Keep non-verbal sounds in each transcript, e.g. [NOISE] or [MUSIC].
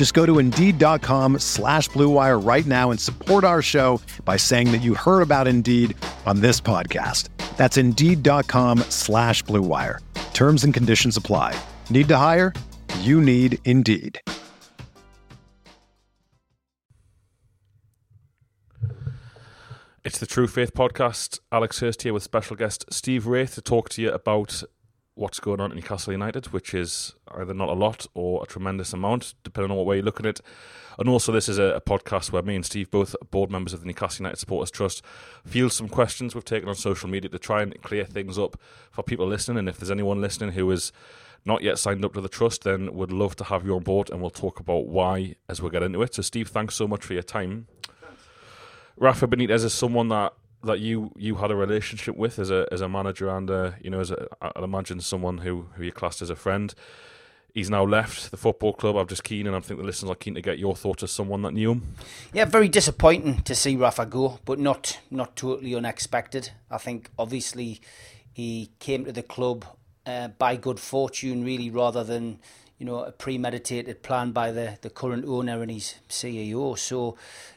Just go to Indeed.com slash BlueWire right now and support our show by saying that you heard about Indeed on this podcast. That's Indeed.com slash BlueWire. Terms and conditions apply. Need to hire? You need Indeed. It's the True Faith podcast. Alex Hurst here with special guest Steve Wraith to talk to you about what's going on in Newcastle United, which is either not a lot or a tremendous amount, depending on what way you look at it. And also, this is a, a podcast where me and Steve, both board members of the Newcastle United Supporters Trust, field some questions we've taken on social media to try and clear things up for people listening. And if there's anyone listening who is not yet signed up to the trust, then would love to have you on board, and we'll talk about why as we get into it. So, Steve, thanks so much for your time. Rafa Benitez is someone that that you you had a relationship with as a as a manager and uh, you know as a, I'd imagine someone who who you classed as a friend. He's now left the football club. I'm just keen, and I think the listeners are keen to get your thoughts as someone that knew him. Yeah, very disappointing to see Rafa go, but not not totally unexpected. I think obviously he came to the club uh, by good fortune, really, rather than you know a premeditated plan by the the current owner and his CEO. So,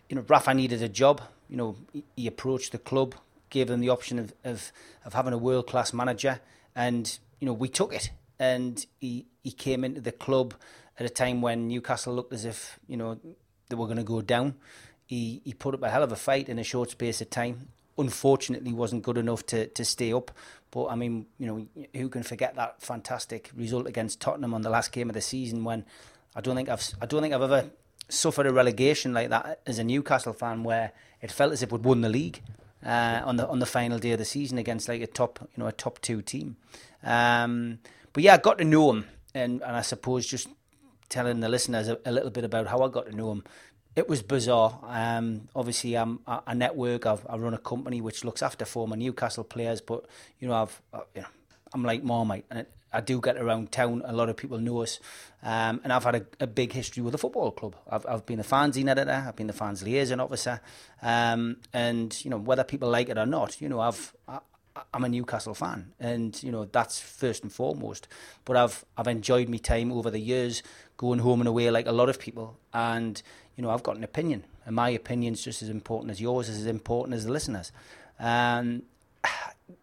you know, Rafa needed a job you know, he approached the club, gave them the option of, of, of having a world class manager, and you know we took it. And he he came into the club at a time when Newcastle looked as if you know they were going to go down. He he put up a hell of a fight in a short space of time. Unfortunately, wasn't good enough to, to stay up. But I mean, you know, who can forget that fantastic result against Tottenham on the last game of the season? When I don't think I've I don't think I've ever suffered a relegation like that as a Newcastle fan, where it felt as if we'd won the league uh, on the on the final day of the season against like a top you know a top two team. Um, but yeah, I got to know him, and and I suppose just telling the listeners a, a little bit about how I got to know him. It was bizarre. Um, obviously, I'm a, a network. I've, I run a company which looks after former Newcastle players, but you know, I've uh, you know, I'm like Marmite, and it, I do get around town. A lot of people know us, um, and I've had a, a, big history with the football club. I've, I've been the fanzine editor. I've been the fans liaison officer, um, and you know whether people like it or not, you know I've I, I'm a Newcastle fan, and you know that's first and foremost. But I've I've enjoyed my time over the years, going home and away like a lot of people, and you know I've got an opinion, and my opinion's just as important as yours, as important as the listeners. Um,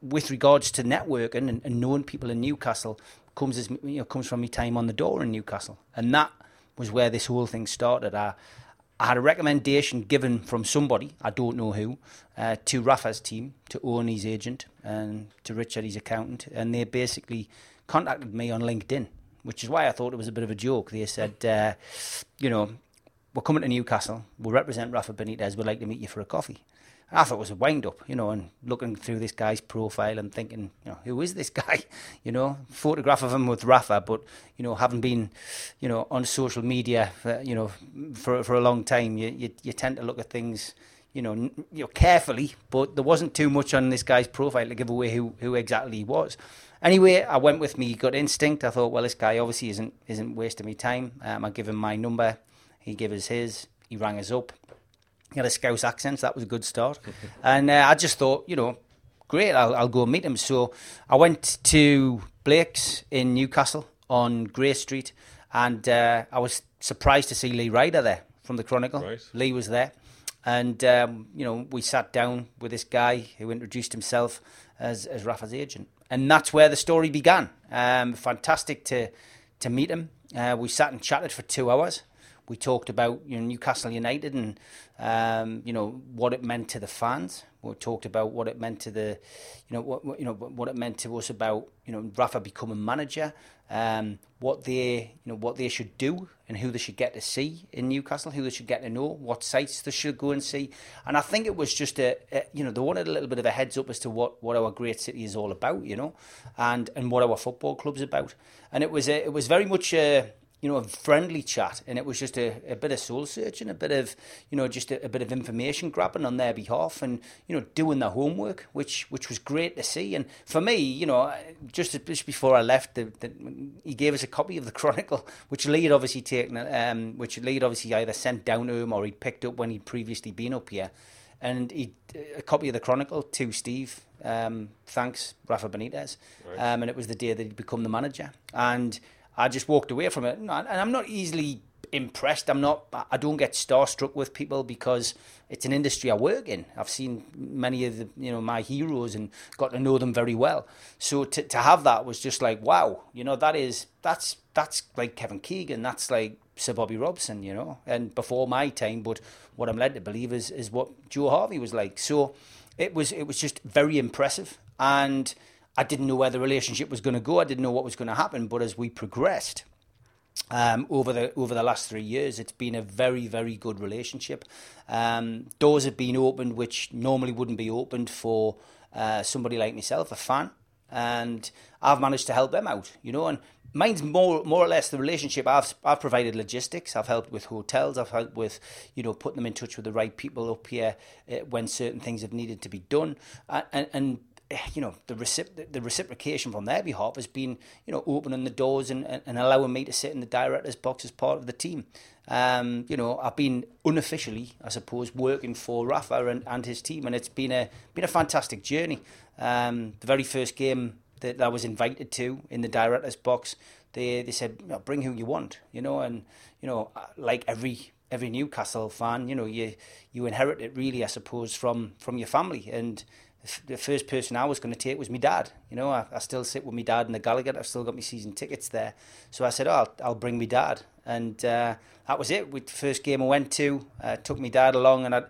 with regards to networking and, and, knowing people in Newcastle comes as you know comes from my time on the door in Newcastle, and that was where this whole thing started. I, I had a recommendation given from somebody I don't know who uh, to Rafa's team to own his agent and to Richard his accountant, and they basically contacted me on LinkedIn, which is why I thought it was a bit of a joke. They said, uh, you know, we're coming to Newcastle, we'll represent Rafa Benitez, we'd like to meet you for a coffee. I thought it was a wind up, you know, and looking through this guy's profile and thinking, you know, who is this guy? [LAUGHS] You know, photograph of him with Rafa, but you know, having been, you know, on social media, for, you know, for for a long time, you, you you tend to look at things, you know, you know, carefully. But there wasn't too much on this guy's profile to give away who who exactly he was. Anyway, I went with me gut instinct. I thought, well, this guy obviously isn't isn't wasting me time. Um, I give him my number. He gave us his. He rang us up he had a Scouse accent, so that was a good start. [LAUGHS] and uh, I just thought, you know, great, I'll, I'll go meet him. So I went to Blake's in Newcastle on Grey Street, and uh, I was surprised to see Lee Ryder there from the Chronicle. Right. Lee was there. And, um, you know, we sat down with this guy who introduced himself as, as Rafa's agent. And that's where the story began. Um, fantastic to, to meet him. Uh, we sat and chatted for two hours we talked about you know Newcastle United and um, you know what it meant to the fans. We talked about what it meant to the, you know what you know what it meant to us about you know Rafa becoming manager, um, what they you know what they should do and who they should get to see in Newcastle, who they should get to know, what sites they should go and see. And I think it was just a, a you know they wanted a little bit of a heads up as to what, what our great city is all about, you know, and and what our football club's about. And it was a, it was very much a you know, a friendly chat, and it was just a, a bit of soul searching, a bit of, you know, just a, a, bit of information grabbing on their behalf, and you know, doing the homework, which which was great to see. And for me, you know, just just before I left, the, the, he gave us a copy of the [LAUGHS] Chronicle, which Lee had obviously taken, um, which Lee had obviously either sent down to him or he'd picked up when he'd previously been up here, and he a copy of the Chronicle to Steve. Um, thanks, Rafa Benitez, right. um, and it was the day that he'd become the manager, and I just walked away from it, and I'm not easily impressed. I'm not. I don't get starstruck with people because it's an industry I work in. I've seen many of the you know my heroes and got to know them very well. So to to have that was just like wow. You know that is that's that's like Kevin Keegan. That's like Sir Bobby Robson. You know, and before my time. But what I'm led to believe is is what Joe Harvey was like. So it was it was just very impressive and I didn't know where the relationship was going to go. I didn't know what was going to happen. But as we progressed um, over the over the last three years, it's been a very very good relationship. Um, doors have been opened which normally wouldn't be opened for uh, somebody like myself, a fan, and I've managed to help them out. You know, and mine's more more or less the relationship I've I've provided logistics I've helped with hotels I've helped with you know putting them in touch with the right people up here uh, when certain things have needed to be done and and you know the, recip- the reciprocation from their behalf has been you know opening the doors and, and allowing me to sit in the director's box as part of the team. Um, you know I've been unofficially, I suppose, working for Rafa and, and his team, and it's been a been a fantastic journey. Um, the very first game that I was invited to in the director's box, they they said bring who you want, you know, and you know like every every Newcastle fan, you know you you inherit it really, I suppose, from from your family and the first person I was going to take was my dad. You know, I, I still sit with my dad in the Gallowgate. I've still got my season tickets there. So I said, oh, I'll, I'll bring my dad. And uh, that was it. With the first game I went to, uh, took my dad along. And I,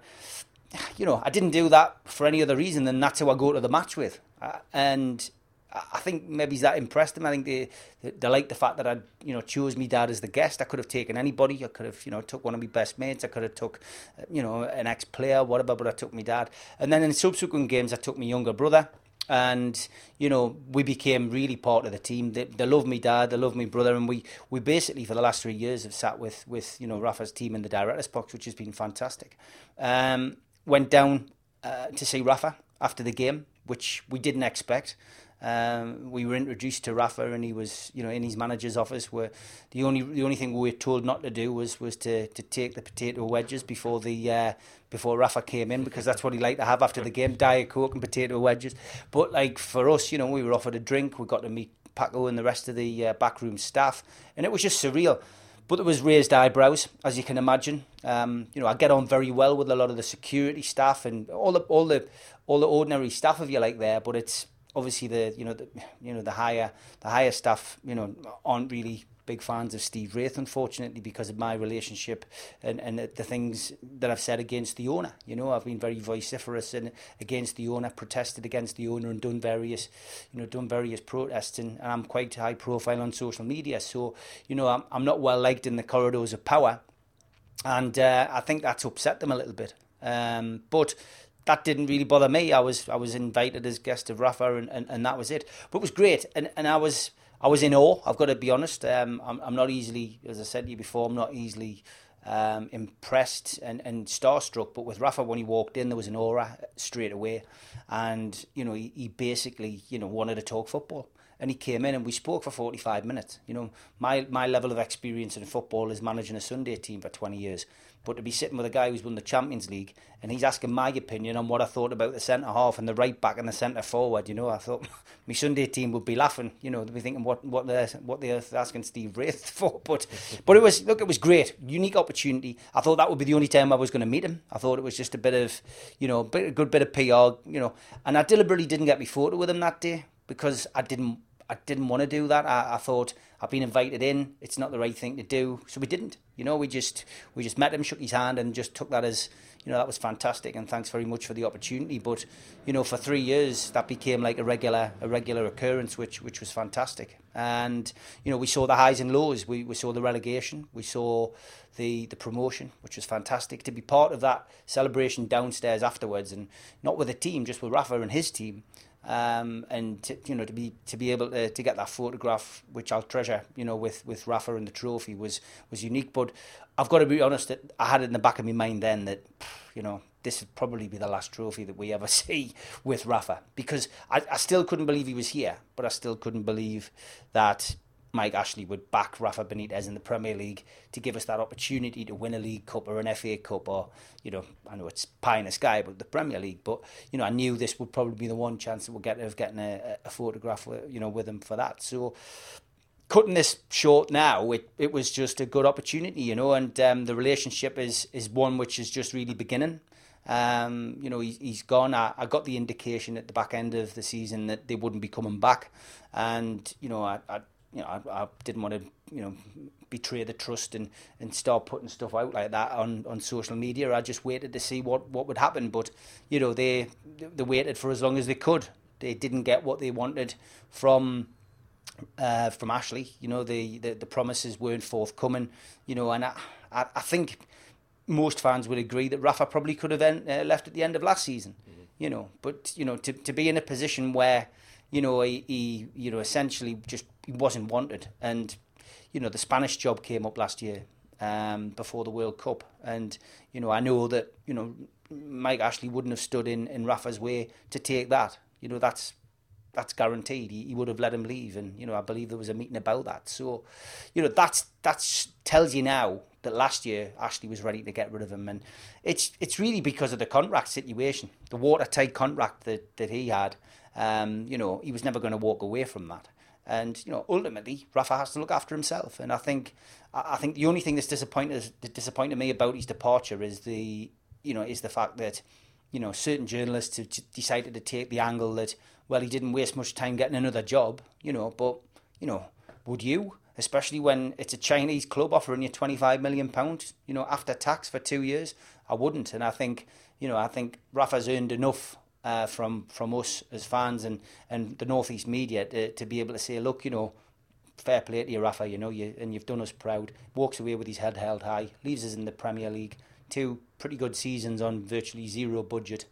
you know, I didn't do that for any other reason than that's who I go to the match with. Uh, and I think maybe that impressed them. I think they, they, they like the fact that I you know chose me dad as the guest. I could have taken anybody. I could have you know took one of my best mates. I could have took uh, you know an ex player, whatever. But I took me dad. And then in subsequent games, I took my younger brother. And you know we became really part of the team. They, they love me dad, they love me brother, and we, we basically for the last three years have sat with with you know Rafa's team in the directors box, which has been fantastic. Um, went down uh, to see Rafa after the game, which we didn't expect. Um, we were introduced to Rafa, and he was, you know, in his manager's office. Where the only the only thing we were told not to do was was to, to take the potato wedges before the uh, before Rafa came in because that's what he liked to have after the game: diet coke and potato wedges. But like for us, you know, we were offered a drink. We got to meet Paco and the rest of the uh, backroom staff, and it was just surreal. But there was raised eyebrows, as you can imagine. Um, you know, I get on very well with a lot of the security staff and all the all the all the ordinary staff, if you like, there. But it's obviously the you know the you know the higher the higher staff you know aren't really big fans of Steve Wraith, unfortunately, because of my relationship and, and the things that I've said against the owner. You know, I've been very vociferous and against the owner, protested against the owner, and done various, you know, done various protests. And, and I'm quite high profile on social media, so you know, I'm I'm not well liked in the corridors of power, and uh, I think that's upset them a little bit. Um, but that didn't really bother me. I was I was invited as guest of Rafa, and, and, and that was it. But it was great, and and I was I was in awe. I've got to be honest. Um, I'm I'm not easily, as I said to you before, I'm not easily um, impressed and, and starstruck. But with Rafa, when he walked in, there was an aura straight away, and you know he, he basically you know wanted to talk football and he came in and we spoke for 45 minutes. You know, my my level of experience in football is managing a Sunday team for 20 years. But to be sitting with a guy who's won the Champions League and he's asking my opinion on what I thought about the centre half and the right back and the centre forward, you know, I thought [LAUGHS] my Sunday team would be laughing, you know, they'd be thinking what what they're what they're asking Steve Wraith [LAUGHS] for. But [LAUGHS] but it was look, it was great, unique opportunity. I thought that would be the only time I was going to meet him. I thought it was just a bit of, you know, a good bit of PR, you know, and I deliberately didn't get my photo with him that day because I didn't I didn't want to do that. I, I thought I've been invited in. It's not the right thing to do, so we didn't. You know, we just we just met him, shook his hand, and just took that as you know that was fantastic. And thanks very much for the opportunity. But you know, for three years that became like a regular a regular occurrence, which which was fantastic. And you know, we saw the highs and lows. We we saw the relegation. We saw the the promotion, which was fantastic. To be part of that celebration downstairs afterwards, and not with the team, just with Rafa and his team um, and to, you know to be to be able to, to get that photograph, which I'll treasure, you know, with with Rafa and the trophy was was unique. But I've got to be honest that I had it in the back of my mind then that you know this would probably be the last trophy that we ever [LAUGHS] see with Rafa because I, I still couldn't believe he was here, but I still couldn't believe that Mike Ashley would back Rafa Benitez in the Premier League to give us that opportunity to win a League Cup or an FA Cup or, you know, I know it's pie in the sky, but the Premier League. But, you know, I knew this would probably be the one chance that we'll get of getting a, a photograph, with, you know, with him for that. So cutting this short now, it, it was just a good opportunity, you know, and um, the relationship is, is one which is just really beginning. Um, you know, he, he's gone. I, I got the indication at the back end of the season that they wouldn't be coming back. And, you know, I, I you know, I, I didn't want to, you know, betray the trust and, and start putting stuff out like that on, on social media. I just waited to see what, what would happen. But, you know, they they waited for as long as they could. They didn't get what they wanted from uh, from Ashley. You know, the, the, the promises weren't forthcoming. You know, and I, I, I think most fans would agree that Rafa probably could have uh, left at the end of last season. Mm-hmm. You know, but you know to to be in a position where you know he, he you know essentially just he wasn't wanted. And you know, the Spanish job came up last year um, before the World Cup, and you know, I know that you know Mike Ashley wouldn't have stood in in Rafa's way to take that. You know, that's that's guaranteed. He, he would have let him leave, and you know, I believe there was a meeting about that. So, you know, that's that's tells you now that last year Ashley was ready to get rid of him, and it's it's really because of the contract situation, the watertight contract that that he had. Um, you know, he was never going to walk away from that. And you know, ultimately, Rafa has to look after himself. And I think, I think the only thing that's disappointed disappointed me about his departure is the, you know, is the fact that, you know, certain journalists have decided to take the angle that, well, he didn't waste much time getting another job, you know. But you know, would you? Especially when it's a Chinese club offering you twenty five million pounds, you know, after tax for two years. I wouldn't. And I think, you know, I think Rafa's earned enough uh, from from us as fans and, and the northeast media to, to be able to say, look, you know, fair play to you, Rafa, you know, you and you've done us proud. Walks away with his head held high, leaves us in the Premier League. Two pretty good seasons on virtually zero budget.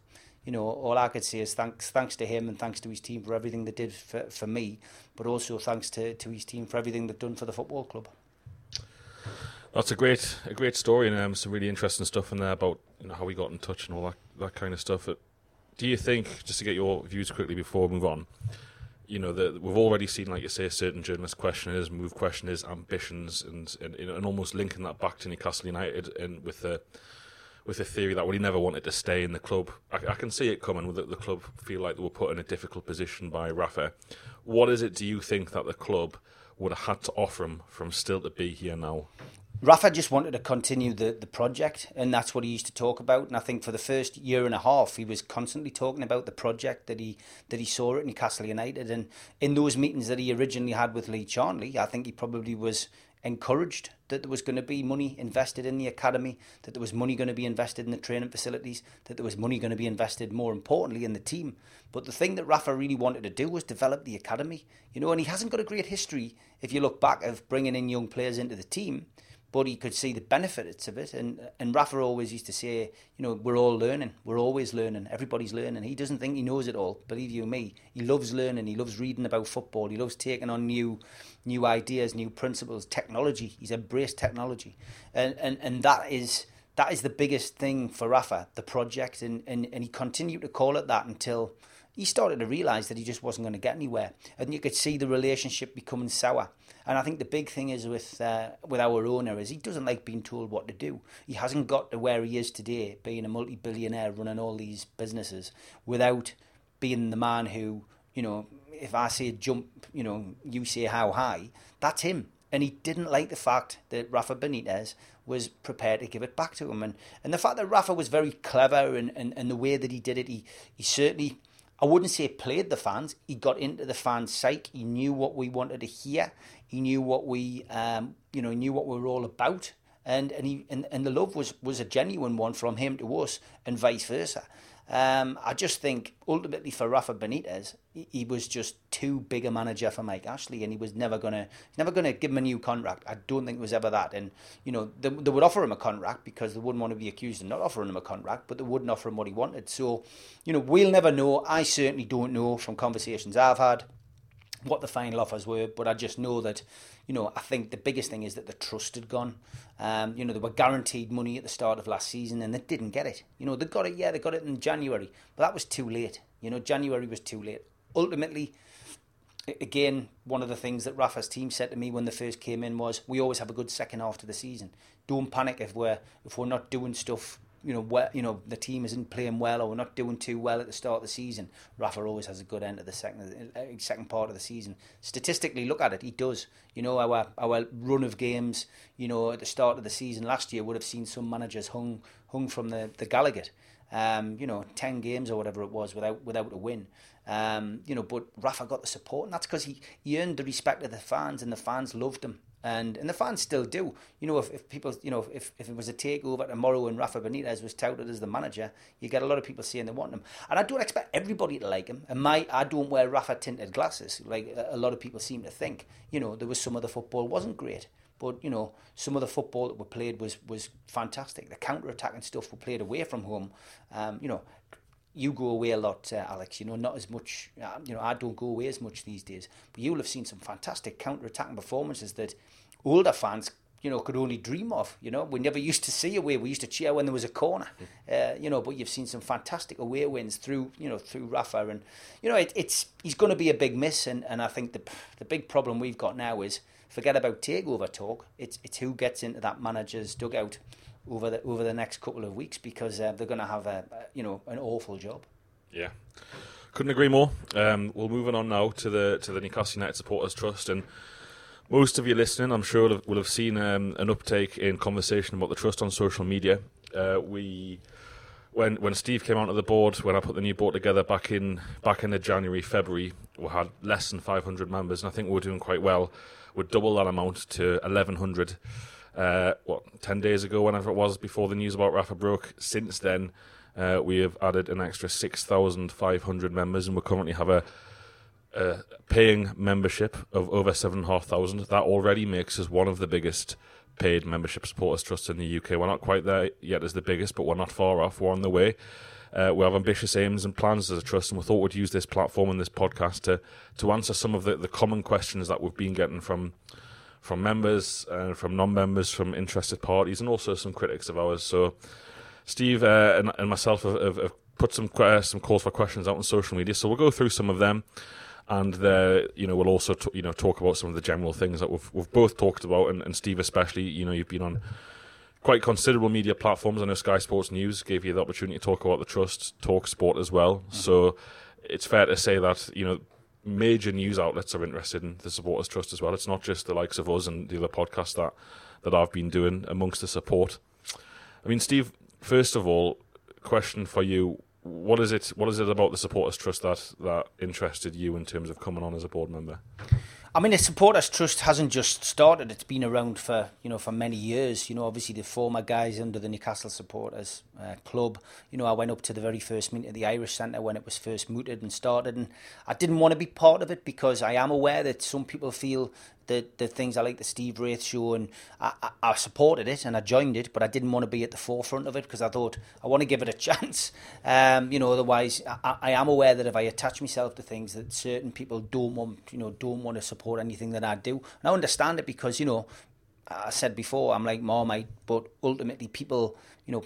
You know, all I could say is thanks thanks to him and thanks to his team for everything they did for, for me, but also thanks to, to his team for everything they've done for the football club. That's a great a great story and um, some really interesting stuff in there about you know how we got in touch and all that that kind of stuff. It, do you think, just to get your views quickly before we move on, you know, that we've already seen, like you say, certain journalists question his move, question his ambitions, and, and and almost linking that back to Newcastle United and with the with the theory that well, he never wanted to stay in the club. I, I can see it coming. That the club feel like they were put in a difficult position by Rafa. What is it? Do you think that the club would have had to offer him from still to be here now? Rafa just wanted to continue the, the project, and that's what he used to talk about. And I think for the first year and a half, he was constantly talking about the project that he that he saw at Newcastle United. And in those meetings that he originally had with Lee Charnley, I think he probably was encouraged that there was going to be money invested in the academy, that there was money going to be invested in the training facilities, that there was money going to be invested, more importantly, in the team. But the thing that Rafa really wanted to do was develop the academy, you know, and he hasn't got a great history, if you look back, of bringing in young players into the team but he could see the benefits of it. And and Rafa always used to say, you know, we're all learning. We're always learning. Everybody's learning. He doesn't think he knows it all. Believe you me, he loves learning. He loves reading about football. He loves taking on new new ideas, new principles, technology. He's embraced technology, and and and that is. That is the biggest thing for Rafa, the project, and, and, and he continued to call it that until he started to realise that he just wasn't going to get anywhere. And you could see the relationship becoming sour. And I think the big thing is with uh, with our owner is he doesn't like being told what to do. He hasn't got to where he is today, being a multi-billionaire running all these businesses, without being the man who, you know, if I say jump, you know, you say how high, that's him. And he didn't like the fact that Rafa Benitez was prepared to give it back to him. And, and the fact that Rafa was very clever and, and, and the way that he did it, he, he certainly I wouldn't say played the fans. He got into the fans' psyche. He knew what we wanted to hear. He knew what we, um, you know, knew what we were all about. And and he and, and the love was was a genuine one from him to us, and vice versa. Um, I just think ultimately for Rafa Benitez, he, was just too big a manager for Mike Ashley, and he was never gonna never gonna give him a new contract. I don't think it was ever that. And you know they, they would offer him a contract because they wouldn't want to be accused of not offering him a contract, but they wouldn't offer him what he wanted. So you know we'll never know. I certainly don't know from conversations I've had what the final offers were, but I just know that, you know, I think the biggest thing is that the trust had gone. Um, you know, they were guaranteed money at the start of last season and they didn't get it. You know, they got it, yeah, they got it in January, but that was too late. You know, January was too late. Ultimately, again, one of the things that Rafa's team said to me when they first came in was, "We always have a good second half to the season. Don't panic if we're if we're not doing stuff you know, where, you know, the team isn't playing well or we're not doing too well at the start of the season, Rafa always has a good end of the second uh, second part of the season. Statistically, look at it, he does. You know, our our run of games, you know, at the start of the season last year would have seen some managers hung hung from the the Gallowgate. Um, you know, ten games or whatever it was without without a win. Um, you know, but Rafa got the support, and that's because he, he earned the respect of the fans, and the fans loved him and and the fans still do. You know, if, if people, you know, if, if it was a takeover tomorrow and Rafa Benitez was touted as the manager, you get a lot of people saying they want him. And I don't expect everybody to like him. And my, I don't wear Rafa tinted glasses like a lot of people seem to think. You know, there was some of the football wasn't great, but you know, some of the football that were played was was fantastic. The counter attacking stuff were played away from home. Um, you know, you go away a lot, uh, Alex. You know, not as much. Uh, you know, I don't go away as much these days. But you'll have seen some fantastic counter-attacking performances that older fans, you know, could only dream of. You know, we never used to see away. We used to cheer when there was a corner. Uh, you know, but you've seen some fantastic away wins through, you know, through Rafa, and you know, it, it's he's going to be a big miss. And, and I think the the big problem we've got now is forget about takeover talk. It's it's who gets into that manager's dugout over the over the next couple of weeks because uh, they're going to have a, you know an awful job. Yeah, couldn't agree more. Um, we're moving on now to the to the Newcastle United Supporters Trust, and most of you listening, I'm sure, will have, seen um, an uptake in conversation about the trust on social media. Uh, we when when Steve came onto the board, when I put the new board together back in back in the January February, we had less than 500 members, and I think we were doing quite well. We'd double that amount to 1100 uh, what, 10 days ago, whenever it was, before the news about Rafa broke. Since then, uh, we have added an extra 6,500 members, and we currently have a, a paying membership of over 7,500. That already makes us one of the biggest paid membership supporters trusts in the UK. We're not quite there yet as the biggest, but we're not far off. We're on the way. Uh, we have ambitious aims and plans as a trust, and we thought we'd use this platform and this podcast to to answer some of the, the common questions that we've been getting from from members and from non-members, from interested parties, and also some critics of ours. So, Steve uh, and, and, myself have, have, have put some uh, some calls for questions out on social media. So we'll go through some of them, and the, you know we'll also t- you know talk about some of the general things that we've we've both talked about, and, and Steve especially. You know, you've been on quite considerable media platforms. I know Sky Sports News gave you the opportunity to talk about the trust, talk sport as well. Mm-hmm. So it's fair to say that you know major news outlets are interested in the supporters trust as well. It's not just the likes of us and the other podcasts that that I've been doing amongst the support. I mean, Steve, first of all, question for you: What is it? What is it about the supporters trust that that interested you in terms of coming on as a board member? I mean, the supporters trust hasn't just started; it's been around for you know for many years. You know, obviously the former guys under the Newcastle supporters uh, club. You know, I went up to the very first meeting at the Irish Centre when it was first mooted and started, and I didn't want to be part of it because I am aware that some people feel the the things I like the Steve Wraith show, and I, I, I, supported it and I joined it, but I didn't want to be at the forefront of it because I thought I want to give it a [LAUGHS] chance. Um, you know, otherwise I, I am aware that if I attach myself to things that certain people don't want, you know, don't want to support anything that I do, and I understand it because you know. I said before, I'm like Marmite, but ultimately people, you know,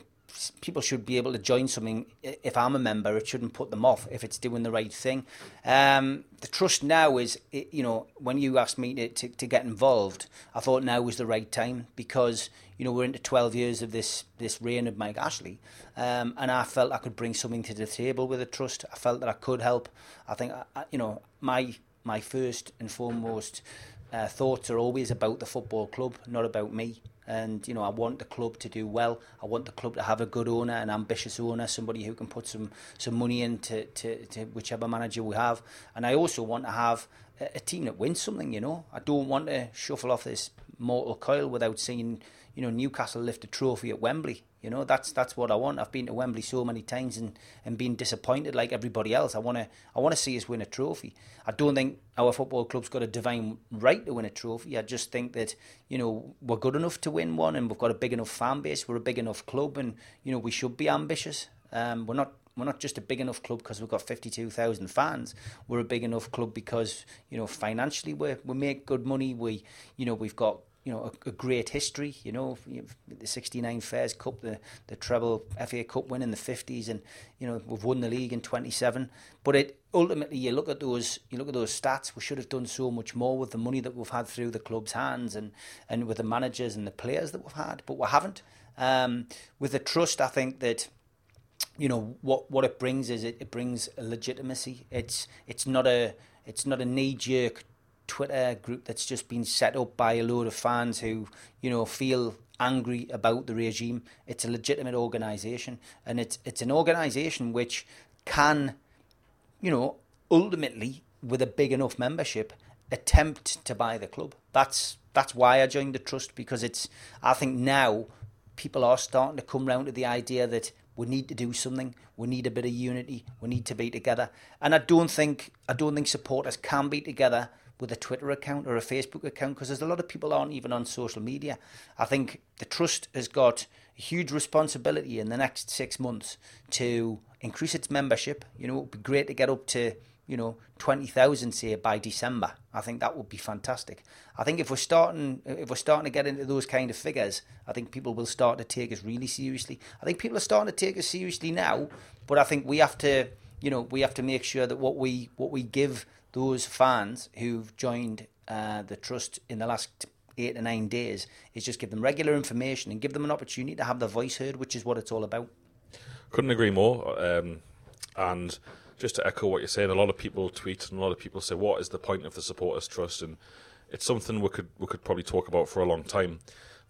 people should be able to join something. If I'm a member, it shouldn't put them off if it's doing the right thing. Um, the trust now is, you know, when you asked me to, to, to, get involved, I thought now was the right time because, you know, we're into 12 years of this, this reign of Mike Ashley. Um, and I felt I could bring something to the table with the trust. I felt that I could help. I think, you know, my, my first and foremost uh, thoughts are always about the football club, not about me. And you know, I want the club to do well. I want the club to have a good owner, an ambitious owner, somebody who can put some some money into to, to whichever manager we have. And I also want to have a, a team that wins something. You know, I don't want to shuffle off this mortal coil without seeing you know Newcastle lift a trophy at Wembley. You know, that's that's what I want. I've been to Wembley so many times and, and been disappointed like everybody else. I wanna I wanna see us win a trophy. I don't think our football club's got a divine right to win a trophy. I just think that, you know, we're good enough to win one and we've got a big enough fan base, we're a big enough club and, you know, we should be ambitious. Um, we're not we're not just a big enough club because we've got 52,000 fans. We're a big enough club because, you know, financially we we make good money. We, you know, we've got you know, a, a, great history. You know, the '69 Fairs Cup, the the treble FA Cup win in the '50s, and you know we've won the league in '27. But it ultimately, you look at those, you look at those stats. We should have done so much more with the money that we've had through the club's hands, and and with the managers and the players that we've had. But we haven't. Um, with the trust, I think that you know what what it brings is it, it brings a legitimacy. It's it's not a it's not a knee jerk Twitter group that's just been set up by a load of fans who, you know, feel angry about the regime. It's a legitimate organisation, and it's it's an organisation which can, you know, ultimately with a big enough membership, attempt to buy the club. That's that's why I joined the trust because it's. I think now people are starting to come round to the idea that we need to do something. We need a bit of unity. We need to be together. And I don't think I don't think supporters can be together with a Twitter account or a Facebook account because there's a lot of people aren't even on social media. I think the trust has got a huge responsibility in the next six months to increase its membership. You know, it would be great to get up to you know twenty thousand say by December. I think that would be fantastic. I think if we're starting if we're starting to get into those kind of figures, I think people will start to take us really seriously. I think people are starting to take us seriously now, but I think we have to you know we have to make sure that what we what we give those fans who've joined uh, the trust in the last eight to nine days is just give them regular information and give them an opportunity to have their voice heard, which is what it's all about. Couldn't agree more. Um, and just to echo what you're saying, a lot of people tweet and a lot of people say, "What is the point of the supporters trust?" And it's something we could we could probably talk about for a long time.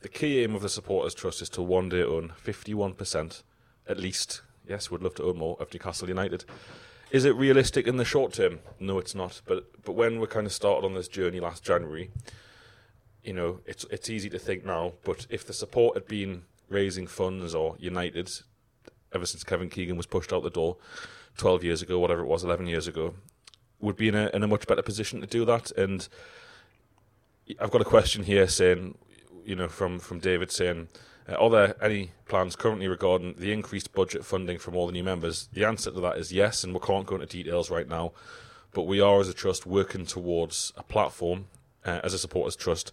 The key aim of the supporters trust is to one day own 51% at least. Yes, we'd love to own more of Newcastle United. Is it realistic in the short term? No, it's not. But but when we kind of started on this journey last January, you know, it's it's easy to think now. But if the support had been raising funds or United ever since Kevin Keegan was pushed out the door, twelve years ago, whatever it was, eleven years ago, would be in a in a much better position to do that. And I've got a question here saying, you know, from from David saying uh, are there any plans currently regarding the increased budget funding from all the new members? The answer to that is yes, and we can't go into details right now. But we are, as a trust, working towards a platform uh, as a supporters trust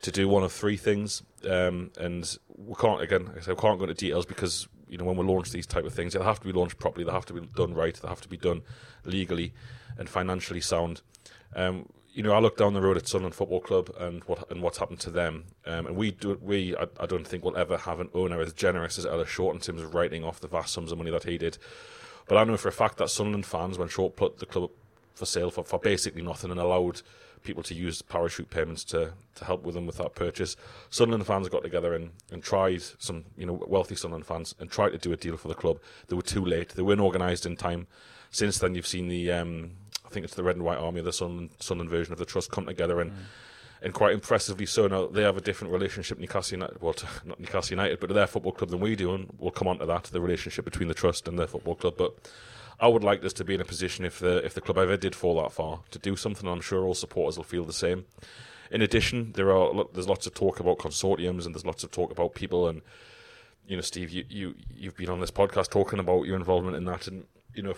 to do one of three things. Um, and we can't, again, I said, we can't go into details because you know when we launch these type of things, they have to be launched properly. They have to be done right. They have to be done legally and financially sound. Um, you know, I look down the road at Sunderland Football Club and what and what's happened to them, um, and we do we I, I, don't think we'll ever have an owner as generous as Ellis Short in terms of writing off the vast sums of money that he did. But I know for a fact that Sunderland fans, when Short put the club for sale for, for basically nothing and allowed people to use parachute payments to, to help with them with that purchase, Sunderland fans got together and, and tried some you know wealthy Sunderland fans and tried to do a deal for the club. They were too late. They weren't organised in time. Since then, you've seen the um, I think it's the Red and White Army, the Sunderland, Sunderland version of the trust, come together and. Mm. And quite impressively so. Now they have a different relationship, Newcastle United, well, to, not Newcastle United, but to their football club than we do, and we'll come on to that, the relationship between the trust and their football club. But I would like us to be in a position, if the if the club ever did fall that far, to do something. I'm sure all supporters will feel the same. In addition, there are there's lots of talk about consortiums, and there's lots of talk about people. And you know, Steve, you you you've been on this podcast talking about your involvement in that, and you know,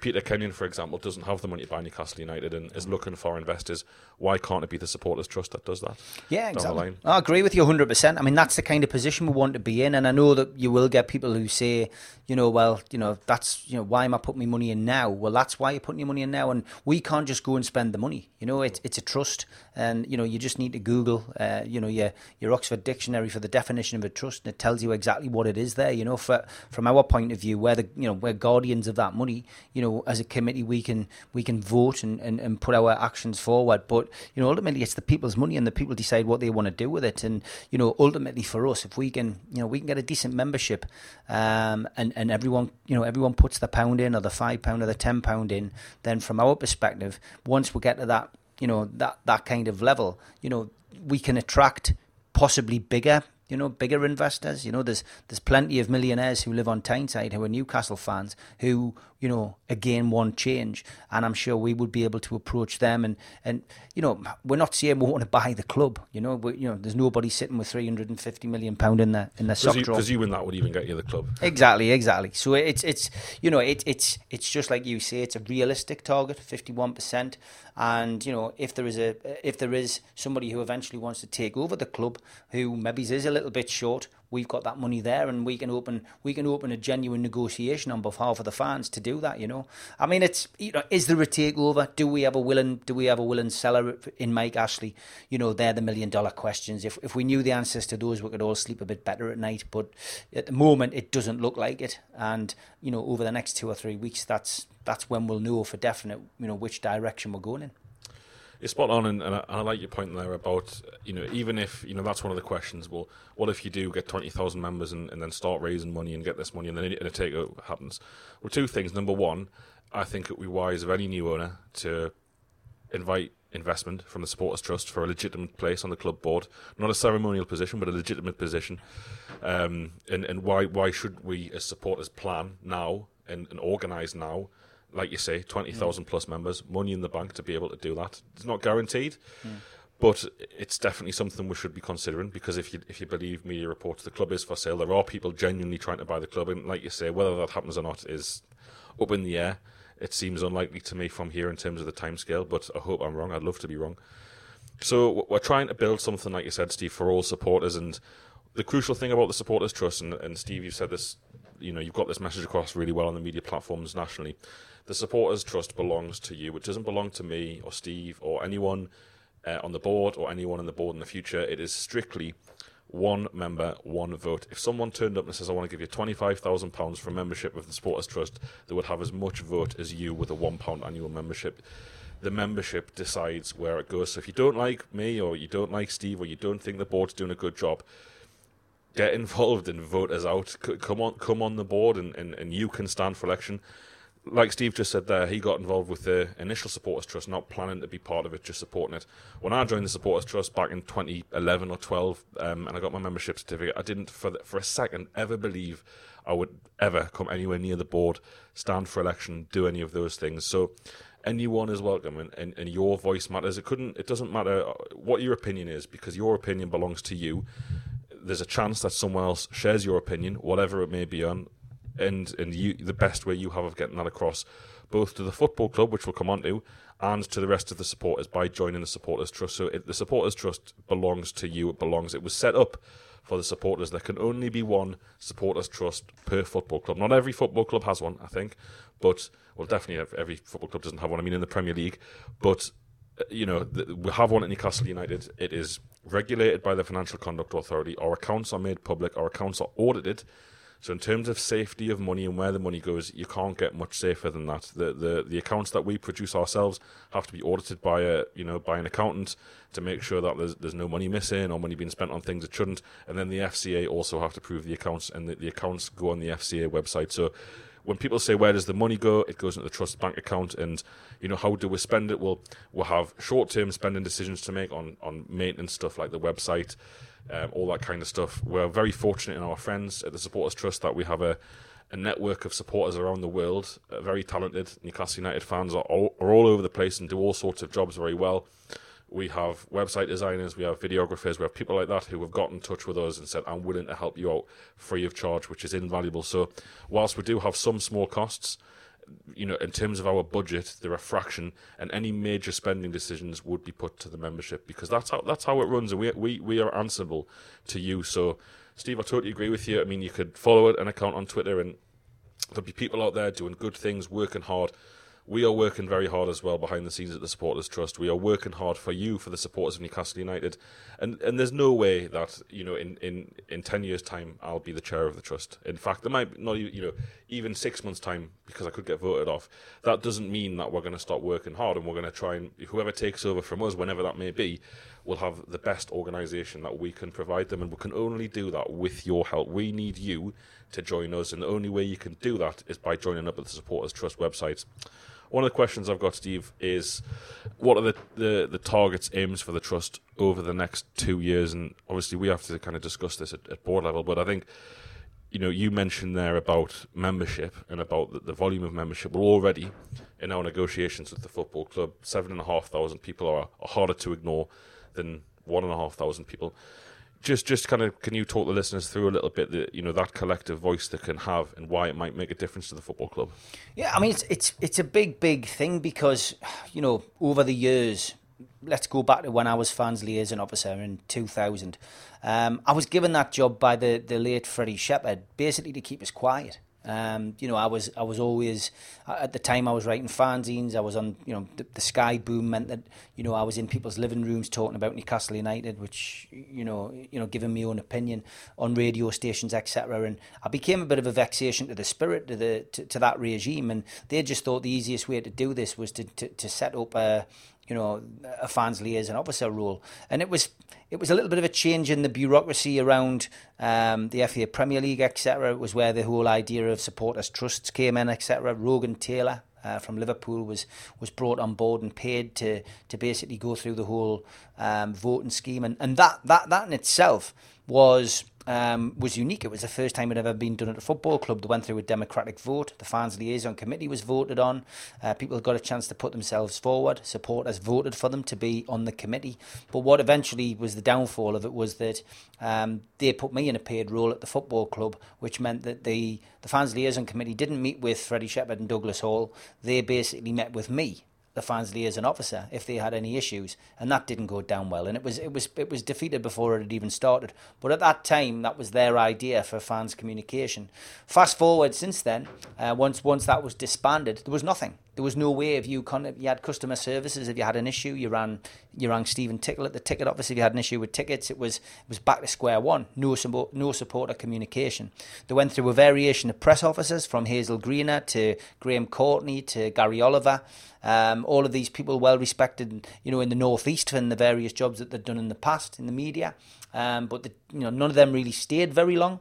Peter Kenyon, for example, doesn't have the money to buy Newcastle United and is looking for investors. Why can't it be the supporters trust that does that? Yeah, exactly. I agree with you 100%. I mean, that's the kind of position we want to be in. And I know that you will get people who say, you know, well, you know, that's, you know, why am I putting my money in now? Well, that's why you're putting your money in now. And we can't just go and spend the money. You know, it's it's a trust. And, you know, you just need to Google, uh, you know, your, your Oxford Dictionary for the definition of a trust. And it tells you exactly what it is there. You know, for, from our point of view, we're the, you know, we're guardians of that money, you know, as a committee, we can we can vote and, and, and put our actions forward. But you know, ultimately, it's the people's money, and the people decide what they want to do with it. And you know, ultimately for us, if we can, you know, we can get a decent membership, um, and and everyone, you know, everyone puts the pound in or the five pound or the ten pound in, then from our perspective, once we get to that, you know, that that kind of level, you know, we can attract possibly bigger you know, bigger investors. You know, there's there's plenty of millionaires who live on Tyneside who are Newcastle fans who, you know, again want change. And I'm sure we would be able to approach them and, and you know, we're not saying we want to buy the club. You know, we, you know, there's nobody sitting with 350 million pound in the in the sock drawer. Win that would even get you the club. Exactly, exactly. So it's it's you know it, it's it's just like you say, it's a realistic target, 51 percent. And you know, if there is a if there is somebody who eventually wants to take over the club, who maybe is a little bit short, we've got that money there, and we can open we can open a genuine negotiation on behalf of the fans to do that. You know, I mean, it's you know, is there a takeover? Do we have a willing Do we have a willing seller in Mike Ashley? You know, they're the million dollar questions. If if we knew the answers to those, we could all sleep a bit better at night. But at the moment, it doesn't look like it. And you know, over the next two or three weeks, that's that's when we'll know for definite, you know, which direction we're going in. You're spot on, and, and, I, I, like your point there about you know even if you know that's one of the questions. Well, what if you do get twenty thousand members and, and, then start raising money and get this money and then a takeover happens? Well, two things. Number one, I think it would be wise of any new owner to invite investment from the supporters trust for a legitimate place on the club board, not a ceremonial position, but a legitimate position. Um, and and why why should we as supporters plan now and, and organise now? Like you say, 20,000 mm. plus members, money in the bank to be able to do that. It's not guaranteed, mm. but it's definitely something we should be considering because if you if you believe media reports, the club is for sale. There are people genuinely trying to buy the club, and like you say, whether that happens or not is up in the air. It seems unlikely to me from here in terms of the timescale, but I hope I'm wrong. I'd love to be wrong. So we're trying to build something, like you said, Steve, for all supporters. And the crucial thing about the supporters trust, and, and Steve, you've said this, you know, you've got this message across really well on the media platforms nationally the supporters trust belongs to you. It doesn't belong to me or Steve or anyone uh, on the board or anyone on the board in the future. It is strictly one member, one vote. If someone turned up and says, I want to give you £25,000 for membership with the Supporters Trust, they would have as much vote as you with a £1 annual membership. The membership decides where it goes. So if you don't like me or you don't like Steve or you don't think the board's doing a good job, get [LAUGHS] involved and vote us out. come on, come on the board and, and, and you can stand for election like Steve just said there, he got involved with the initial supporters trust, not planning to be part of it, just supporting it. When I joined the supporters trust back in 2011 or 12, um, and I got my membership certificate, I didn't for the, for a second ever believe I would ever come anywhere near the board, stand for election, do any of those things. So anyone is welcome, and, and, and your voice matters. It couldn't, it doesn't matter what your opinion is because your opinion belongs to you. There's a chance that someone else shares your opinion, whatever it may be on, and and you the best way you have of getting that across, both to the football club, which we'll come on to, and to the rest of the supporters by joining the supporters trust. So it, the supporters trust belongs to you. It belongs. It was set up for the supporters. There can only be one supporters trust per football club. Not every football club has one, I think, but well, definitely every football club doesn't have one. I mean, in the Premier League, but uh, you know, we have one at Newcastle United. It is regulated by the Financial Conduct Authority. Our accounts are made public. Our accounts are audited. So in terms of safety of money and where the money goes, you can't get much safer than that. The the the accounts that we produce ourselves have to be audited by a you know by an accountant to make sure that there's there's no money missing or money being spent on things it shouldn't. And then the FCA also have to prove the accounts, and the, the accounts go on the FCA website. So when people say where does the money go, it goes into the trust bank account, and you know how do we spend it? Well, we'll have short-term spending decisions to make on on maintenance stuff like the website, um, all that kind of stuff. We're very fortunate in our friends at the Supporters Trust that we have a, a network of supporters around the world, uh, very talented. Newcastle United fans are all, are all over the place and do all sorts of jobs very well. We have website designers, we have videographers, we have people like that who have got in touch with us and said, I'm willing to help you out free of charge, which is invaluable. So, whilst we do have some small costs, you know, in terms of our budget, they're a fraction, and any major spending decisions would be put to the membership because that's how that's how it runs, and we we we are answerable to you. So, Steve, I totally agree with you. I mean, you could follow an account on Twitter, and there'll be people out there doing good things, working hard. We are working very hard as well behind the scenes at the Supporters Trust. We are working hard for you, for the supporters of Newcastle United, and and there's no way that you know in, in, in ten years' time I'll be the chair of the trust. In fact, there might not even you know even six months' time because I could get voted off. That doesn't mean that we're going to stop working hard and we're going to try and whoever takes over from us, whenever that may be, will have the best organisation that we can provide them, and we can only do that with your help. We need you to join us, and the only way you can do that is by joining up with the Supporters Trust website. One of the questions I've got, Steve, is what are the, the, the targets, aims for the trust over the next two years? And obviously, we have to kind of discuss this at, at board level, but I think you know, you mentioned there about membership and about the, the, volume of membership. We're already in our negotiations with the football club. Seven and a half thousand people are, are harder to ignore than one and a half thousand people just just kind of can you talk the listeners through a little bit that you know that collective voice that can have and why it might make a difference to the football club yeah i mean it's it's it's a big big thing because you know over the years let's go back to when I was fans liaison officer in 2000. Um, I was given that job by the, the late Freddie Shepherd, basically to keep us quiet. Um, you know, I was I was always at the time I was writing fanzines. I was on you know the, the, Sky boom meant that you know I was in people's living rooms talking about Newcastle United, which you know you know giving my own opinion on radio stations etc. And I became a bit of a vexation to the spirit to the to, to that regime, and they just thought the easiest way to do this was to to, to set up a you know, a fans liaison officer role. And it was it was a little bit of a change in the bureaucracy around um, the FA Premier League, etc. It was where the whole idea of supporters trusts came in, etc. Rogan Taylor uh, from Liverpool was was brought on board and paid to to basically go through the whole um, voting scheme, and and that that that in itself was um, was unique. It was the first time it had ever been done at a football club. They went through a democratic vote. The fans liaison committee was voted on. Uh, people got a chance to put themselves forward. Supporters voted for them to be on the committee. But what eventually was the downfall of it was that um, they put me in a paid role at the football club, which meant that the the fans liaison committee didn't meet with Freddie Shepherd and Douglas Hall. They basically met with me the fans liaison officer if they had any issues, and that didn't go down well. And it was it was it was defeated before it had even started. But at that time, that was their idea for fans communication. Fast forward since then, uh, once once that was disbanded, there was nothing. There was no way if you con- you had customer services if you had an issue, you ran you rang Stephen Tickle at the ticket office if you had an issue with tickets. It was it was back to square one. No support, no supporter communication. They went through a variation of press officers from Hazel Greener to Graham Courtney to Gary Oliver. Um, all of these people well respected, you know, in the northeast and the various jobs that they'd done in the past in the media. Um, but the, you know, none of them really stayed very long.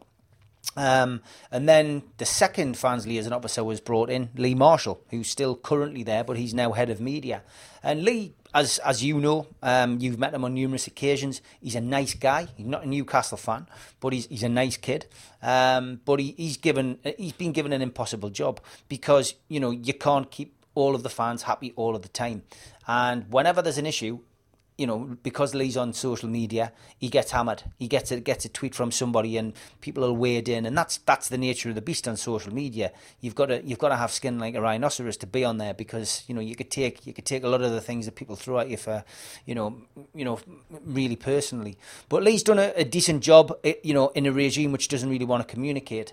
Um, and then the second fans liaison officer was brought in, Lee Marshall, who's still currently there, but he's now head of media. And Lee, as as you know, um, you've met him on numerous occasions. He's a nice guy. He's not a Newcastle fan, but he's he's a nice kid. Um, but he, he's given he's been given an impossible job because you know you can't keep all of the fans happy all of the time. And whenever there's an issue, you know, because Lee's on social media, he gets hammered. He gets a gets a tweet from somebody, and people will wade in, and that's that's the nature of the beast on social media. You've got to you've got to have skin like a rhinoceros to be on there because you know you could take you could take a lot of the things that people throw at you for, you know, you know, really personally. But Lee's done a, a decent job, you know, in a regime which doesn't really want to communicate.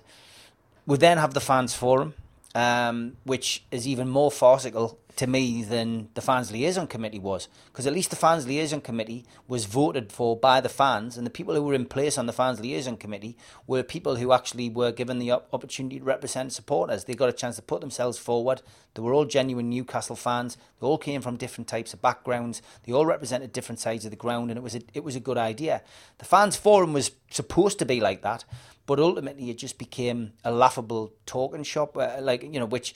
We then have the fans forum, um, which is even more farcical to me than the fans liaison committee was because at least the fans liaison committee was voted for by the fans and the people who were in place on the fans liaison committee were people who actually were given the opportunity to represent supporters. They got a chance to put themselves forward. They were all genuine Newcastle fans. They all came from different types of backgrounds. They all represented different sides of the ground and it was a, it was a good idea. The fans forum was supposed to be like that but ultimately it just became a laughable talking shop uh, like you know which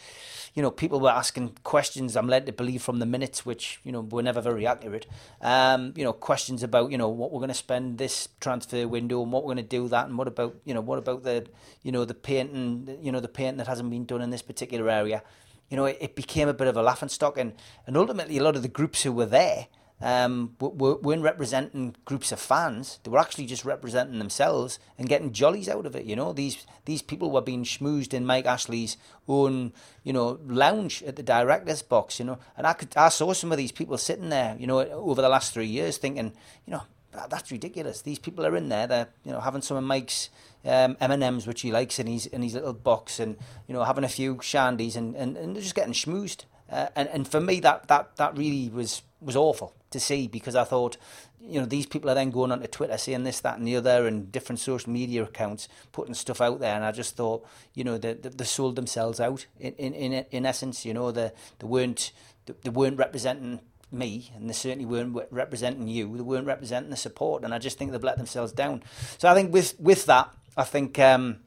you know people were asking questions i'm led to believe from the minutes which you know were never very accurate. Um, you know questions about you know what we're going to spend this transfer window and what we're going to do that and what about you know what about the you know the painting you know the painting that hasn't been done in this particular area. You know it, it became a bit of a laughing stock and and ultimately a lot of the groups who were there um, weren't representing groups of fans. They were actually just representing themselves and getting jollies out of it. You know, these these people were being schmoozed in Mike Ashley's own, you know, lounge at the director's box. You know, and I could I saw some of these people sitting there. You know, over the last three years, thinking, you know, that, that's ridiculous. These people are in there. They're you know having some of Mike's um, M and M's which he likes in his in his little box, and you know having a few shandies, and, and, and they're just getting schmoozed. Uh, and and for me, that that that really was was awful to see because I thought, you know, these people are then going onto Twitter saying this, that, and the other, and different social media accounts putting stuff out there, and I just thought, you know, they, they sold themselves out in in in essence. You know, they they weren't they weren't representing me, and they certainly weren't representing you. They weren't representing the support, and I just think they've let themselves down. So I think with with that, I think. Um,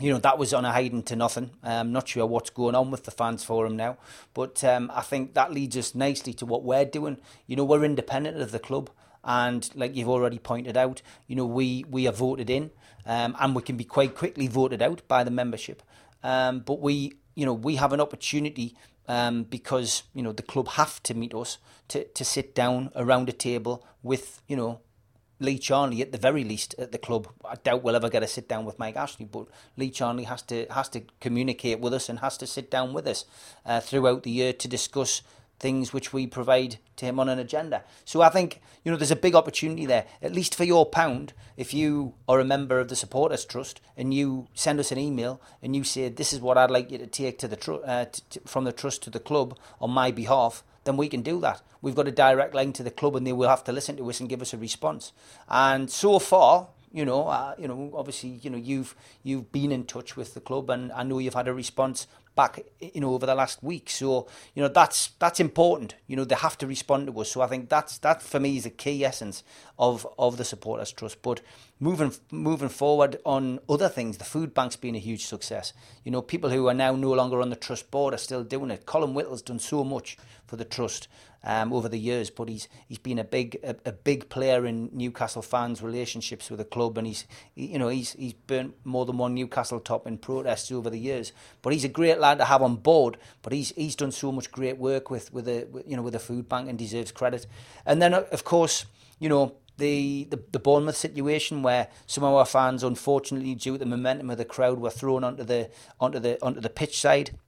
you know, that was on a hiding to nothing. I'm not sure what's going on with the fans forum now, but um, I think that leads us nicely to what we're doing. You know, we're independent of the club, and like you've already pointed out, you know, we we are voted in, um, and we can be quite quickly voted out by the membership. Um, but we, you know, we have an opportunity um, because you know the club have to meet us to to sit down around a table with you know Lee Charnley at the very least at the club. I doubt we'll ever get a sit down with Mike Ashley, but Lee Charnley has to has to communicate with us and has to sit down with us uh, throughout the year to discuss things which we provide to him on an agenda. So I think you know there's a big opportunity there. At least for your pound, if you are a member of the Supporters Trust and you send us an email and you say this is what I'd like you to take to the tr- uh, to, from the trust to the club on my behalf, then we can do that. We've got a direct line to the club, and they will have to listen to us and give us a response. And so far, you know, uh, you know, obviously, you know, you've you've been in touch with the club, and I know you've had a response back, you know, over the last week. So, you know, that's that's important. You know, they have to respond to us. So I think that's that for me is a key essence of of the supporters trust. But moving moving forward on other things, the food bank's been a huge success. You know, people who are now no longer on the trust board are still doing it. Colin Whittle's done so much for the trust um, over the years, but he's he's been a big a, a, big player in Newcastle fans' relationships with the club, and he's he, you know he's he's burnt more than one Newcastle top in protests over the years. But he's a great lad to have on board. But he's he's done so much great work with with the you know with the food bank and deserves credit. And then of course you know the, the, the Bournemouth situation where some of our fans, unfortunately, due to the momentum of the crowd, were thrown onto the onto the onto the pitch side.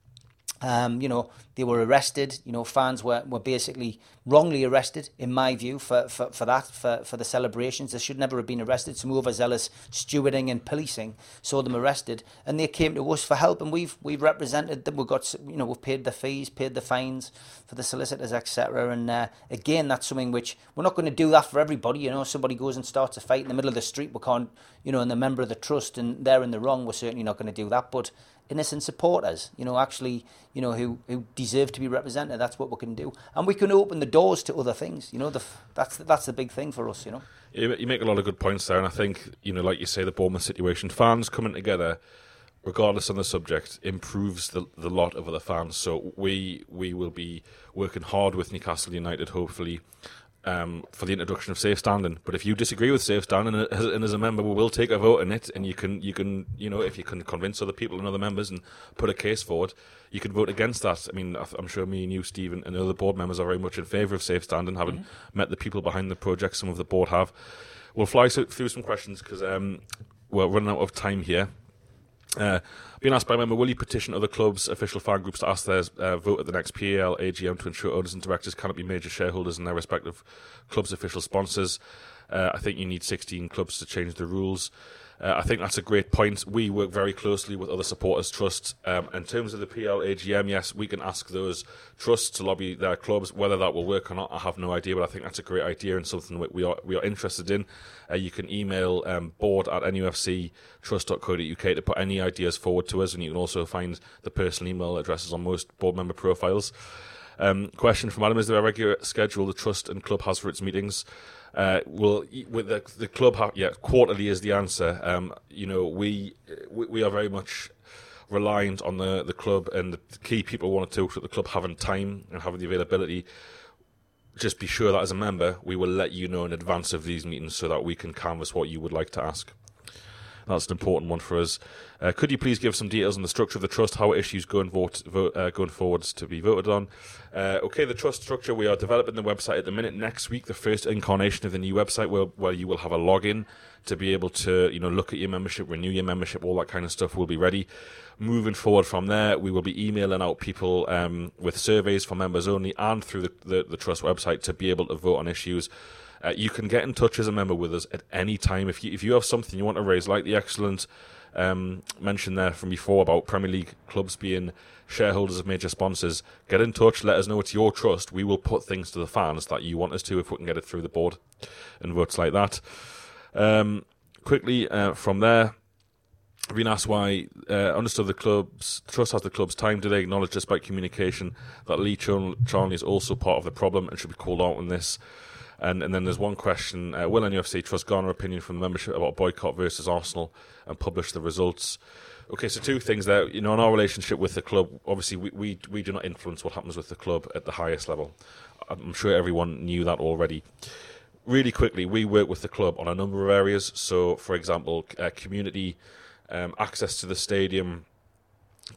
Um, you know, they were arrested. You know, fans were, were basically wrongly arrested, in my view, for, for, for that, for, for the celebrations. They should never have been arrested. Some overzealous stewarding and policing saw them arrested, and they came to us for help, and we've we've represented them. We've got, you know, we've paid the fees, paid the fines for the solicitors, etc. And uh, again, that's something which we're not going to do that for everybody. You know, somebody goes and starts a fight in the middle of the street, we can't, you know, and the member of the trust, and they're in the wrong. We're certainly not going to do that, but innocent supporters, you know, actually, you know, who, who deserve to be represented. That's what we can do, and we can open the doors to other things. You know, the, that's that's the big thing for us. You know, you make a lot of good points there, and I think you know, like you say, the Bournemouth situation, fans coming together, regardless on the subject, improves the the lot of other fans. So we we will be working hard with Newcastle United, hopefully um, for the introduction of safe standing. But if you disagree with safe standing, and as, and as, a member, we will take a vote on it. And you can, you can, you know, if you can convince other people and other members and put a case forward, you can vote against that. I mean, I'm sure me and you, Stephen, and the other board members are very much in favour of safe standing, having mm-hmm. met the people behind the project. Some of the board have. We'll fly through some questions because um, we're running out of time here. Uh, being asked by a member, will you petition other clubs, official fan groups to ask their uh, vote at the next PAL AGM to ensure owners and directors cannot be major shareholders in their respective clubs' official sponsors? Uh, I think you need 16 clubs to change the rules. Uh, I think that's a great point. We work very closely with other supporters trusts. Um, in terms of the PL AGM, yes, we can ask those trusts to lobby their clubs. Whether that will work or not, I have no idea, but I think that's a great idea and something we are we are interested in. Uh, you can email um, board at nufctrust.co.uk to put any ideas forward to us, and you can also find the personal email addresses on most board member profiles. Um, question from Adam: Is there a regular schedule the trust and club has for its meetings? Uh, will with the the club, ha- yeah, quarterly is the answer. Um, you know, we, we, we are very much reliant on the the club and the key people want to talk to the club having time and having the availability. Just be sure that as a member, we will let you know in advance of these meetings so that we can canvass what you would like to ask. That's an important one for us. Uh, could you please give some details on the structure of the trust, how issues going vote, vote uh, going forwards to be voted on? Uh, okay, the trust structure. We are developing the website at the minute. Next week, the first incarnation of the new website, where, where you will have a login to be able to you know look at your membership, renew your membership, all that kind of stuff will be ready. moving forward from there, we will be emailing out people um, with surveys for members only and through the, the, the Trust website to be able to vote on issues. Uh, you can get in touch as a member with us at any time. If you, if you have something you want to raise, like the excellent um, mention there from before about Premier League clubs being shareholders of major sponsors, get in touch. Let us know it's your trust. We will put things to the fans that you want us to if we can get it through the board and votes like that. Um, quickly uh, from there, been asked why uh, understood the club's trust has the club's time. Do they acknowledge, despite communication, that Lee Charnley is also part of the problem and should be called out on this? And and then there's one question: uh, Will NUFC Trust garner opinion from the membership about boycott versus Arsenal and publish the results? Okay, so two things there. You know, in our relationship with the club, obviously we, we we do not influence what happens with the club at the highest level. I'm sure everyone knew that already. Really quickly, we work with the club on a number of areas. So, for example, uh, community um, access to the stadium,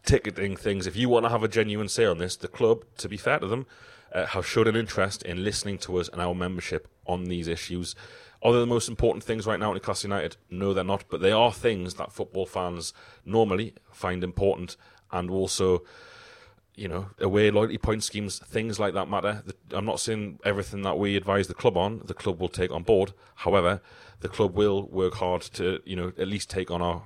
ticketing things. If you want to have a genuine say on this, the club, to be fair to them, uh, have showed an interest in listening to us and our membership on these issues. Are they the most important things right now in Newcastle United? No, they're not. But they are things that football fans normally find important and also, you know, away loyalty point schemes, things like that matter. I'm not saying everything that we advise the club on, the club will take on board. However, the club will work hard to, you know, at least take on our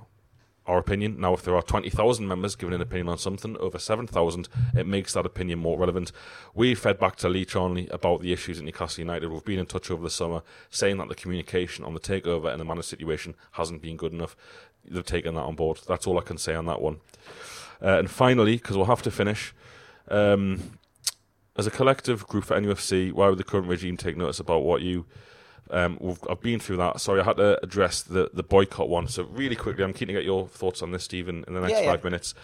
our opinion. Now, if there are 20,000 members giving an opinion on something, over 7,000, it makes that opinion more relevant. We fed back to Lee Charnley about the issues at Newcastle United. We've been in touch over the summer, saying that the communication on the takeover and the manager situation hasn't been good enough. They've taken that on board. That's all I can say on that one. Uh, and finally, because we'll have to finish, um, as a collective group for NUFC, why would the current regime take notice about what you um, I've been through that. Sorry, I had to address the, the boycott one. So really quickly, I'm keen to get your thoughts on this, Stephen, in the next yeah, five yeah. minutes.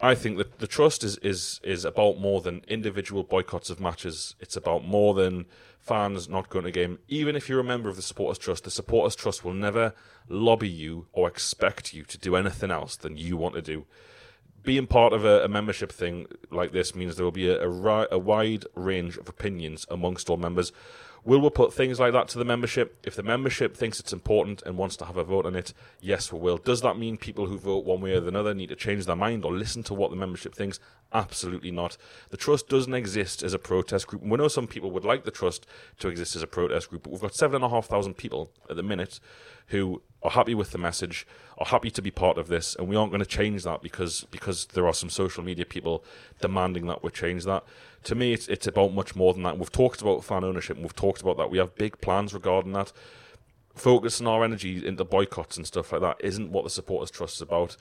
I think that the trust is, is is about more than individual boycotts of matches. It's about more than fans not going to game. Even if you're a member of the supporters trust, the supporters trust will never lobby you or expect you to do anything else than you want to do. Being part of a, a membership thing like this means there will be a, a, a wide range of opinions amongst all members. Will we put things like that to the membership? If the membership thinks it's important and wants to have a vote on it, yes, we will. Does that mean people who vote one way or another need to change their mind or listen to what the membership thinks? Absolutely not. The trust doesn't exist as a protest group. We know some people would like the trust to exist as a protest group, but we've got seven and a half thousand people at the minute who are happy with the message, are happy to be part of this, and we aren't going to change that because because there are some social media people demanding that we change that to me, it's it's about much more than that. We've talked about fan ownership. We've talked about that. We have big plans regarding that. Focusing our energy into boycotts and stuff like that isn't what the supporters trust is about.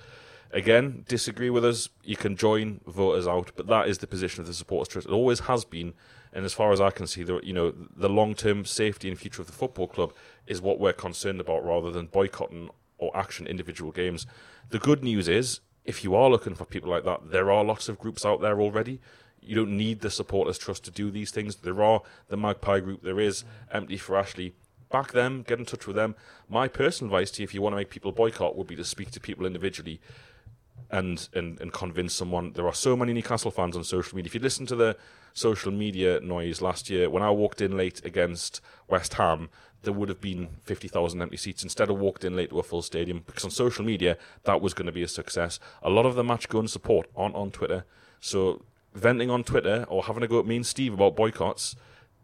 Again, disagree with us. You can join, voters out, but that is the position of the supporters trust. It always has been, and as far as I can see, the you know the long term safety and future of the football club is what we're concerned about, rather than boycotting or action individual games. The good news is, if you are looking for people like that, there are lots of groups out there already you don't need the supporters trust to do these things. There are the Magpie group, there is Empty for Ashley. Back them, get in touch with them. My personal advice to you, if you want to make people boycott, would be to speak to people individually and, and, and convince someone. There are so many Newcastle fans on social media. If you listen to the social media noise last year, when I walked in late against West Ham, there would have been 50,000 empty seats. Instead, I walked in late to a full stadium because on social media, that was going to be a success. A lot of the match going support aren't on Twitter. So venting on Twitter or having a go at me and Steve about boycotts,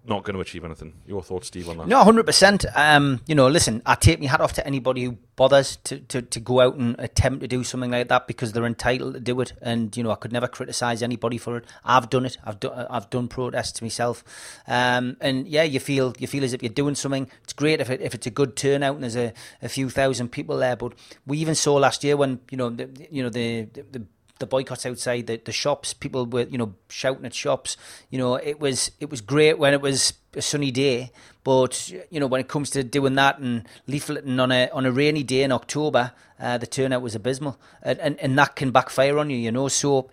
not going to achieve anything. Your thoughts, Steve, on that? No, hundred um, percent. You know, listen, I take my hat off to anybody who bothers to, to, to go out and attempt to do something like that because they're entitled to do it. And you know, I could never criticise anybody for it. I've done it. I've done I've done protests myself. Um, and yeah, you feel you feel as if you're doing something. It's great if it, if it's a good turnout and there's a, a few thousand people there. But we even saw last year when you know the, you know the, the, the the boycotts outside the, the shops. People were you know shouting at shops. You know it was it was great when it was a sunny day, but you know when it comes to doing that and leafleting on a on a rainy day in October, uh, the turnout was abysmal, and, and and that can backfire on you. You know so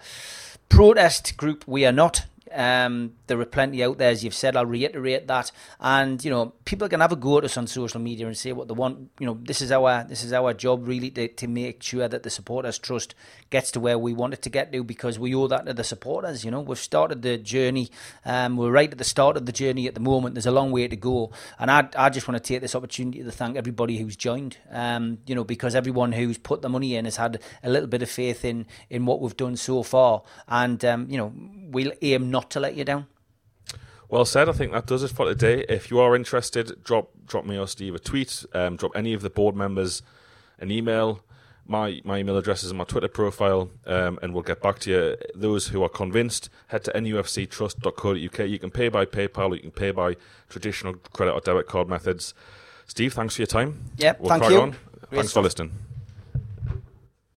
protest group we are not Um, there are plenty out there, as you've said. I'll reiterate that. And you know, people can have a go at us on social media and say what they want. You know, this is our this is our job really to, to make sure that the supporters trust gets to where we want it to get to because we owe that to the supporters. You know, we've started the journey. Um, we're right at the start of the journey at the moment. There's a long way to go, and I I just want to take this opportunity to thank everybody who's joined. Um, you know, because everyone who's put the money in has had a little bit of faith in in what we've done so far, and um, you know, we'll aim not to let you down. Well said. I think that does it for today. If you are interested, drop drop me or Steve a tweet. Um, drop any of the board members an email. My my email address is in my Twitter profile, um, and we'll get back to you. Those who are convinced, head to nufctrust.co.uk. You can pay by PayPal, or you can pay by traditional credit or debit card methods. Steve, thanks for your time. Yeah, we'll thank you. On. Thanks for listening.